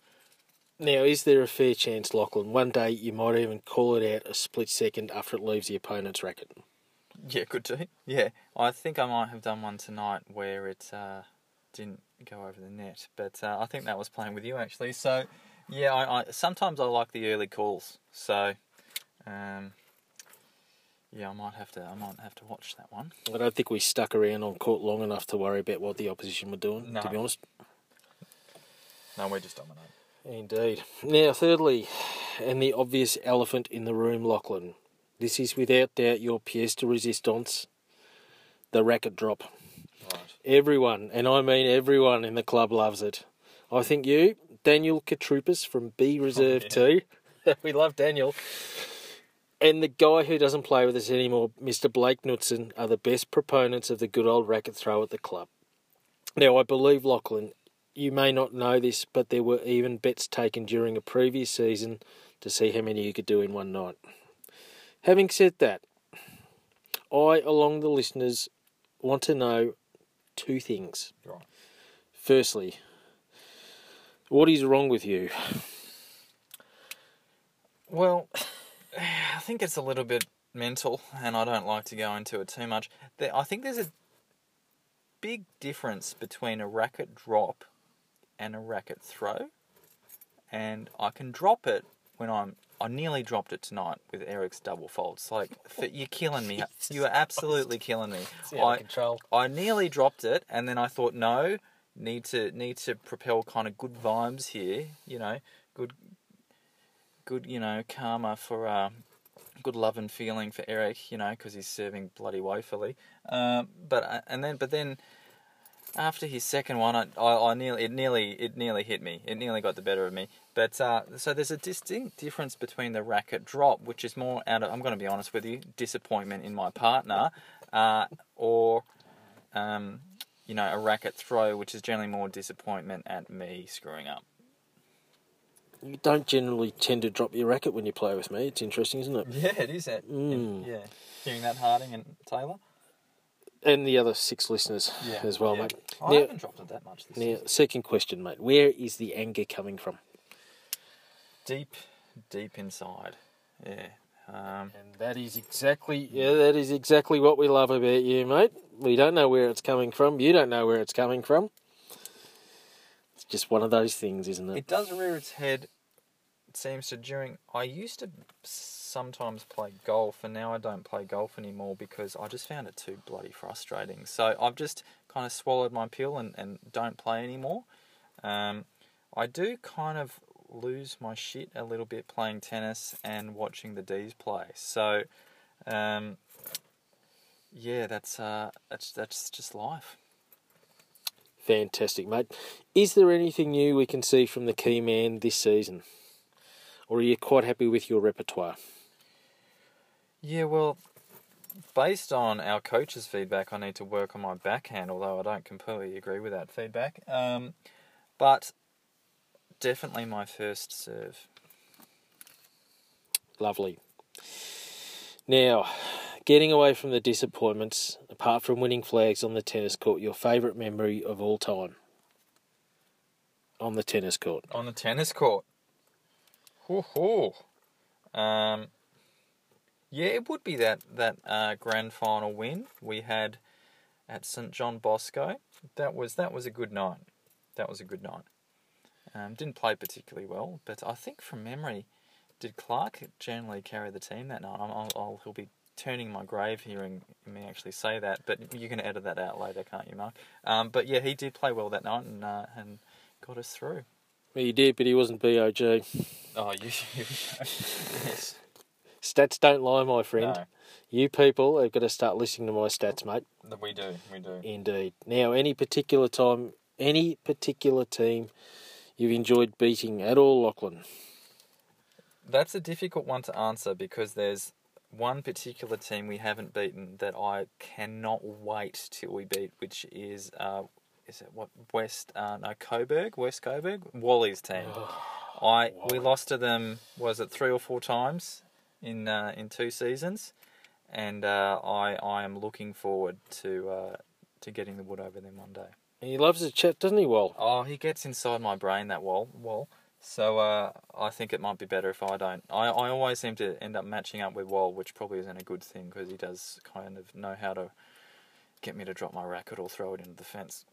Now, is there a fair chance, Lachlan, one day you might even call it out a split second after it leaves the opponent's racket? Yeah, could do. Yeah, I think I might have done one tonight where it uh, didn't go over the net, but uh, I think that was playing with you actually. So, yeah, I, I sometimes I like the early calls. So, um, yeah, I might have to. I might have to watch that one. I don't think we stuck around on court long enough to worry about what the opposition were doing, No. to be honest. No, we just dominate. Indeed. Now, thirdly, and the obvious elephant in the room, Lachlan. This is without doubt your pièce de résistance, the racket drop. Right. Everyone, and I mean everyone in the club loves it. I think you, Daniel Katroupas from B oh, Reserve yeah. 2, we love Daniel, and the guy who doesn't play with us anymore, Mr. Blake Knudsen, are the best proponents of the good old racket throw at the club. Now, I believe, Lachlan, you may not know this, but there were even bets taken during a previous season to see how many you could do in one night. Having said that, I, along the listeners, want to know two things. Right. Firstly, what is wrong with you? Well, I think it's a little bit mental, and I don't like to go into it too much. I think there's a big difference between a racket drop and a racket throw, and I can drop it when I'm. I nearly dropped it tonight with Eric's double faults. Like you're killing me. You are absolutely killing me. I, control. I nearly dropped it, and then I thought, no, need to need to propel kind of good vibes here. You know, good, good. You know, karma for uh, good love and feeling for Eric. You know, because he's serving bloody woefully. Um, but uh, and then but then after his second one, I, I, I nearly it nearly it nearly hit me. It nearly got the better of me. But uh, so there's a distinct difference between the racket drop, which is more out of I'm going to be honest with you, disappointment in my partner, uh, or um, you know a racket throw, which is generally more disappointment at me screwing up. You don't generally tend to drop your racket when you play with me. It's interesting, isn't it? Yeah, it is. That, Mm. Yeah, hearing that Harding and Taylor. And the other six listeners as well, yeah. mate. I Now, haven't dropped it that much this now, season. second question, mate. Where is the anger coming from? Deep, deep inside. Yeah. Um, And that is exactly yeah, that is exactly what we love about you, mate. We don't know where it's coming from. You don't know where it's coming from. It's just one of those things, isn't it? It does rear its head. It seems to during. I used to sometimes play golf, and now I don't play golf anymore because I just found it too bloody frustrating. So I've just kind of swallowed my pill and, and don't play anymore. Um, I do kind of lose my shit a little bit playing tennis and watching the D's play. So, um, yeah, that's uh, that's that's just life. Fantastic, mate. Is there anything new we can see from the key man this season? Or are you quite happy with your repertoire? Yeah, well, based on our coach's feedback, I need to work on my backhand, although I don't completely agree with that feedback. Um, but definitely my first serve. Lovely. Now, getting away from the disappointments, apart from winning flags on the tennis court, your favourite memory of all time on the tennis court? On the tennis court. Hoo hoo. Um, yeah, it would be that that uh, grand final win we had at St John Bosco. That was that was a good night. That was a good night. Um, didn't play particularly well, but I think from memory, did Clark generally carry the team that night? I'll, I'll, he'll be turning my grave hearing me actually say that, but you can edit that out later, can't you, Mark? Um, but yeah, he did play well that night and uh, and got us through. He did, but he wasn't BOG. Oh, you, you yes. Stats don't lie, my friend. No. You people have got to start listening to my stats, mate. We do, we do. Indeed. Now, any particular time, any particular team you've enjoyed beating at all, Lachlan? That's a difficult one to answer because there's one particular team we haven't beaten that I cannot wait till we beat, which is uh, is it what West uh, no Coburg West Coburg Wally's team. I we lost to them was it three or four times in uh, in two seasons, and uh, I I am looking forward to uh, to getting the wood over them one day. He loves to chat, doesn't he, Wall? Oh, he gets inside my brain that wall wall. So uh, I think it might be better if I don't. I, I always seem to end up matching up with Wall, which probably isn't a good thing because he does kind of know how to get me to drop my racket or throw it into the fence.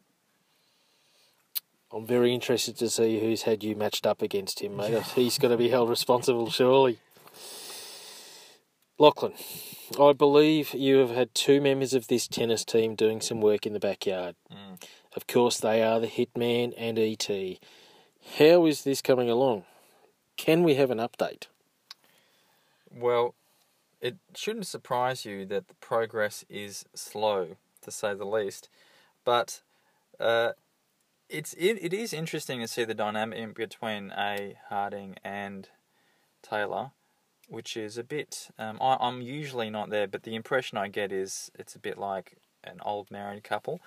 I'm very interested to see who's had you matched up against him, mate. He's got to be held responsible, surely. Lachlan, I believe you have had two members of this tennis team doing some work in the backyard. Mm. Of course, they are the Hitman and ET. How is this coming along? Can we have an update? Well, it shouldn't surprise you that the progress is slow, to say the least. But uh, it's it, it is interesting to see the dynamic between A Harding and Taylor, which is a bit. Um, I, I'm usually not there, but the impression I get is it's a bit like an old married couple.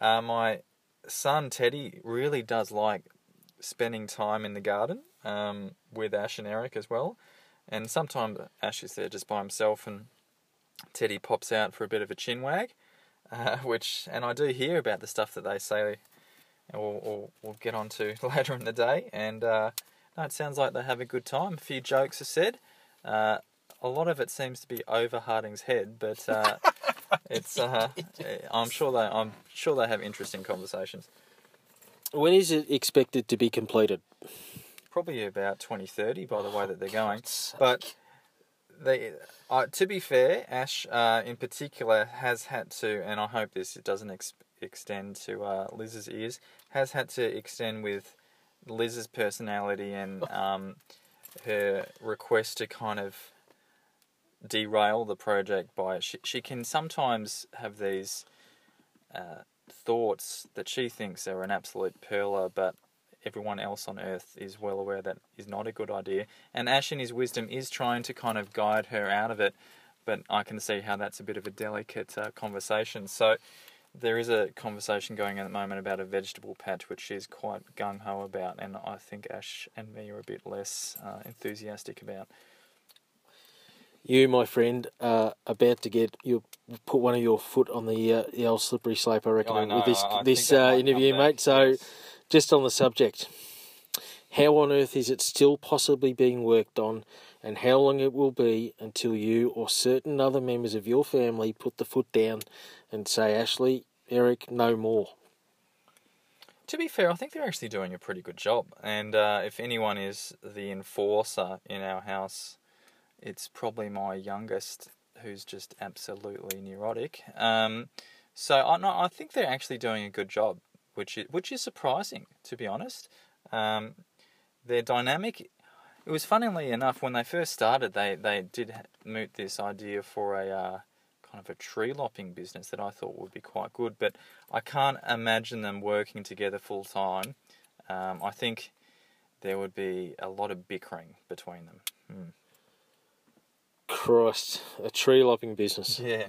Uh, my son Teddy really does like spending time in the garden um, with Ash and Eric as well, and sometimes Ash is there just by himself, and Teddy pops out for a bit of a chin wag, uh, which and I do hear about the stuff that they say and we'll, we'll, we'll get on to later in the day. And uh, no, it sounds like they have a good time. A few jokes are said. Uh, a lot of it seems to be over Harding's head, but uh, it's. Uh, I'm sure they. I'm sure they have interesting conversations. When is it expected to be completed? Probably about 2030 by the way that they're going. But they, uh, to be fair, Ash uh, in particular has had to, and I hope this doesn't ex- extend to uh, Liz's ears, has had to extend with Liz's personality and um, her request to kind of derail the project by she, she can sometimes have these uh, thoughts that she thinks are an absolute perler, but everyone else on earth is well aware that is not a good idea. And Ash, in his wisdom, is trying to kind of guide her out of it, but I can see how that's a bit of a delicate uh, conversation. So there is a conversation going on at the moment about a vegetable patch, which she's quite gung ho about, and I think Ash and me are a bit less uh, enthusiastic about. You, my friend, are about to get you put one of your foot on the uh, the old slippery slope. I reckon I know, with this I- I this uh, interview, mate. So, yes. just on the subject, how on earth is it still possibly being worked on, and how long it will be until you or certain other members of your family put the foot down and say, Ashley, Eric, no more. To be fair, I think they're actually doing a pretty good job. And uh, if anyone is the enforcer in our house, it's probably my youngest who's just absolutely neurotic. Um, so I, no, I think they're actually doing a good job, which is, which is surprising to be honest. Um, their dynamic. It was funnily enough when they first started, they they did moot this idea for a uh, kind of a tree lopping business that I thought would be quite good, but I can't imagine them working together full time. Um, I think there would be a lot of bickering between them. Hmm. Christ, a tree lopping business. Yeah.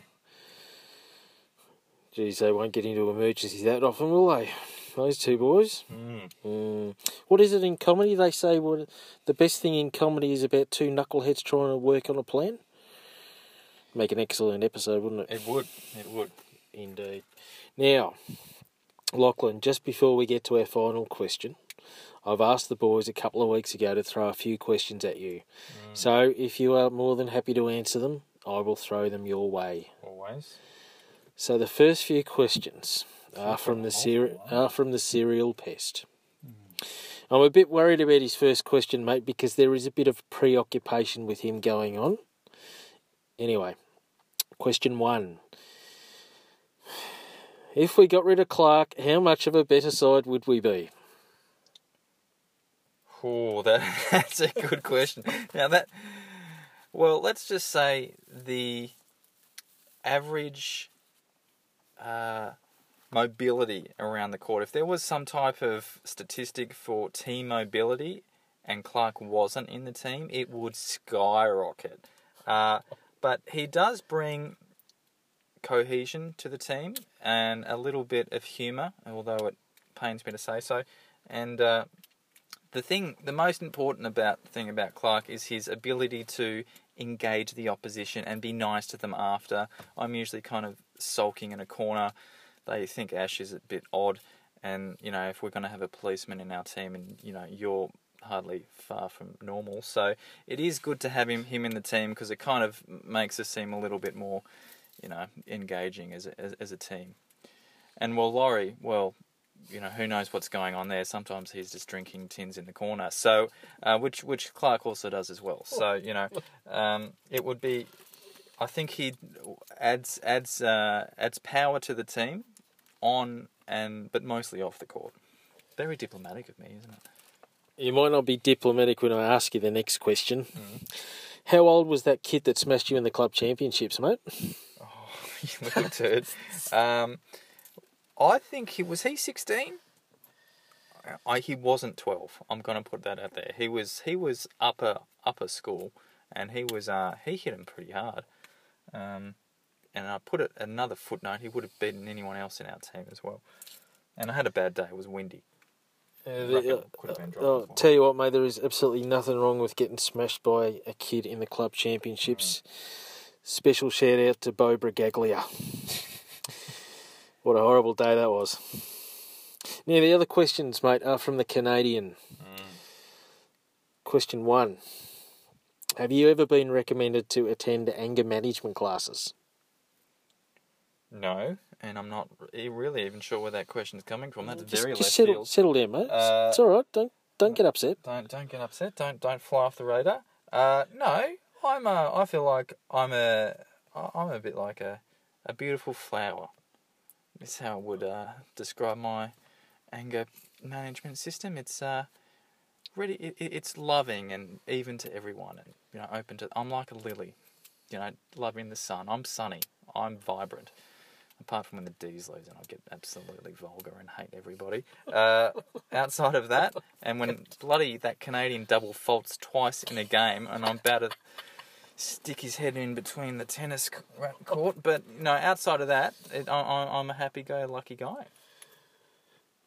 Geez, they won't get into emergencies that often, will they? Those two boys. Mm. Mm. What is it in comedy? They say what the best thing in comedy is about two knuckleheads trying to work on a plan. Make an excellent episode, wouldn't it? It would. It would. Indeed. Now, Lachlan, just before we get to our final question, I've asked the boys a couple of weeks ago to throw a few questions at you. So if you are more than happy to answer them, I will throw them your way. Always. So the first few questions are from the cere- are from the serial pest. I'm a bit worried about his first question, mate, because there is a bit of preoccupation with him going on. Anyway, question one. If we got rid of Clark, how much of a better side would we be? Oh, that that's a good question. Now that, well, let's just say the average uh, mobility around the court. If there was some type of statistic for team mobility, and Clark wasn't in the team, it would skyrocket. Uh, but he does bring cohesion to the team and a little bit of humour, although it pains me to say so. And uh, the thing, the most important about thing about Clark is his ability to engage the opposition and be nice to them after. I'm usually kind of sulking in a corner. They think Ash is a bit odd, and you know if we're going to have a policeman in our team, and you know you're hardly far from normal, so it is good to have him him in the team because it kind of makes us seem a little bit more, you know, engaging as a, as, as a team. And well, Laurie, well, you know, who knows what's going on there? Sometimes he's just drinking tins in the corner. So, uh, which which Clark also does as well. So you know, um, it would be. I think he adds adds uh, adds power to the team, on and but mostly off the court. Very diplomatic of me, isn't it? You might not be diplomatic when I ask you the next question. How old was that kid that smashed you in the club championships, mate? Oh, you little turds. Um, I think he was he sixteen. I he wasn't twelve. I'm gonna put that out there. He was he was upper upper school, and he was uh he hit him pretty hard. Um, and I put it another footnote. He would have beaten anyone else in our team as well. And I had a bad day. It was windy. Reckon uh, could have been uh, I'll tell you what, mate, there is absolutely nothing wrong with getting smashed by a kid in the club championships. Mm. Special shout out to Bo Brigaglia. what a horrible day that was. Now, the other questions, mate, are from the Canadian. Mm. Question one Have you ever been recommended to attend anger management classes? No, and I'm not really even sure where that question's coming from. That's Just, very just settle, field. settle down, mate. Uh, it's all right. Don't don't get upset. Don't don't get upset. Don't don't fly off the radar. Uh, no, I'm a. I feel like I'm a. I'm a bit like a, a beautiful flower. That's how I would uh, describe my anger management system. It's uh, really it- it's loving and even to everyone, and you know, open to. I'm like a lily, you know, loving the sun. I'm sunny. I'm vibrant. Apart from when the D's lose and I get absolutely vulgar and hate everybody. Uh, outside of that, and when bloody that Canadian double faults twice in a game, and I'm about to stick his head in between the tennis court. But no, outside of that, it, I, I'm a happy-go-lucky guy.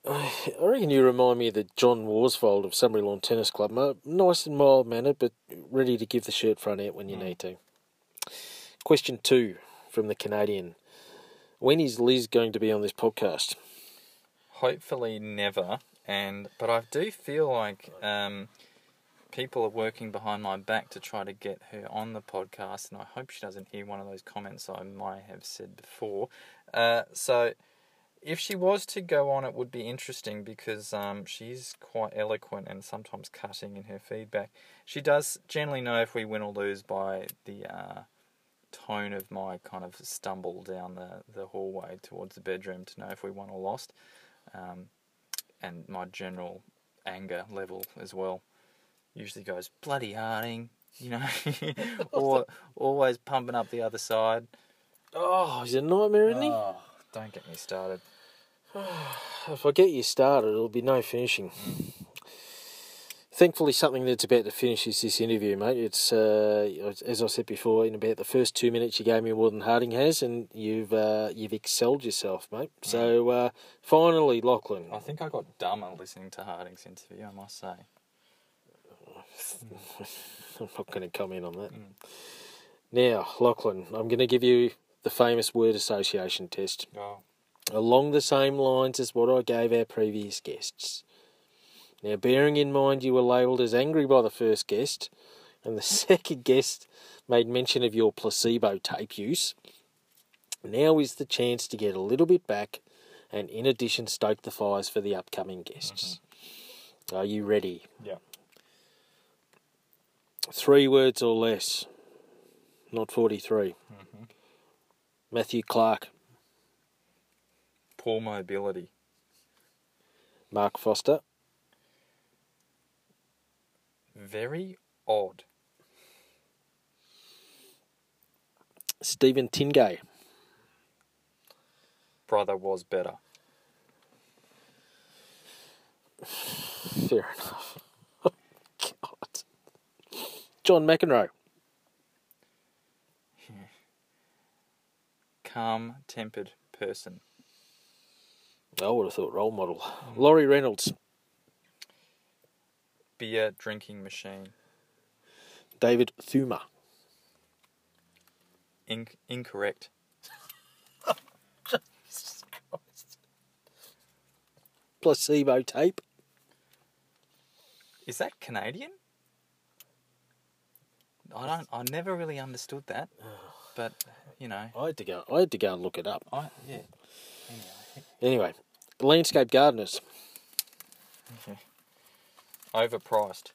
I reckon you remind me of the John Worsfold of Sunbury Lawn Tennis Club. Nice and mild mannered, but ready to give the shirt front out when you need to. Question two from the Canadian. When is Liz going to be on this podcast? Hopefully never. And but I do feel like um, people are working behind my back to try to get her on the podcast, and I hope she doesn't hear one of those comments I might have said before. Uh, so if she was to go on, it would be interesting because um, she's quite eloquent and sometimes cutting in her feedback. She does generally know if we win or lose by the uh, tone of my kind of stumble down the, the hallway towards the bedroom to know if we won or lost, um, and my general anger level as well. Usually goes bloody Harding, you know, or always pumping up the other side. Oh, he's a nightmare, isn't he? Oh, don't get me started. If I get you started, it'll be no finishing. Thankfully, something that's about to finish is this interview, mate. It's uh, as I said before, in about the first two minutes, you gave me more than Harding has, and you've uh, you've excelled yourself, mate. So uh, finally, Lachlan, I think I got dumber listening to Harding's interview. I must say. I'm not going to comment on that. Now, Lachlan, I'm going to give you the famous word association test. Oh. along the same lines as what I gave our previous guests. Now, bearing in mind you were labelled as angry by the first guest, and the second guest made mention of your placebo tape use, now is the chance to get a little bit back and, in addition, stoke the fires for the upcoming guests. Mm-hmm. Are you ready? Yeah. Three words or less, not 43. Mm-hmm. Matthew Clark, Poor mobility. Mark Foster, Very odd. Stephen Tingay. Brother was better. Fair enough. Oh, God. John McEnroe. Calm tempered person. I would have thought role model. Laurie Reynolds. Beer drinking machine. David Thuma. Inc- incorrect. Placebo tape. Is that Canadian? I don't. I never really understood that, but you know, I had to go. I had to go and look it up. I yeah. Anyway, landscape gardeners. Overpriced.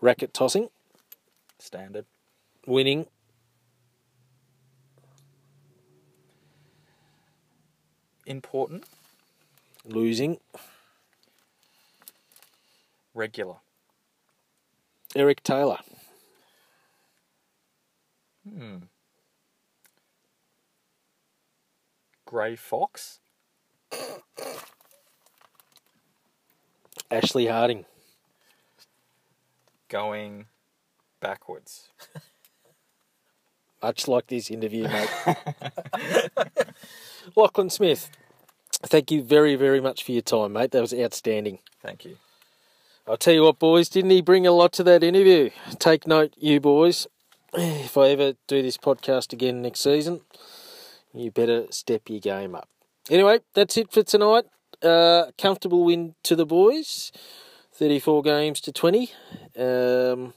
Racket tossing. Standard. Winning. Important. Losing. Regular. Eric Taylor. Hmm. Grey fox. Ashley Harding. Going backwards. Much like this interview, mate. Lachlan Smith. Thank you very, very much for your time, mate. That was outstanding. Thank you. I'll tell you what, boys, didn't he bring a lot to that interview? Take note, you boys. If I ever do this podcast again next season, you better step your game up. Anyway, that's it for tonight. Comfortable win to the boys, 34 games to 20. Um,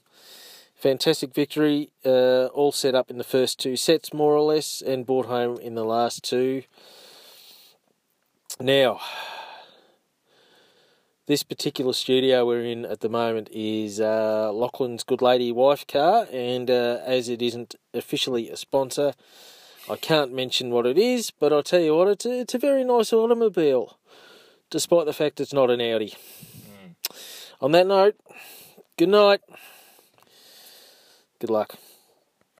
fantastic victory, uh, all set up in the first two sets, more or less, and brought home in the last two. Now, this particular studio we're in at the moment is uh, Lachlan's Good Lady wife car, and uh, as it isn't officially a sponsor, I can't mention what it is, but I'll tell you what, it's a, it's a very nice automobile, despite the fact it's not an Audi. Mm. On that note, good night. Good luck.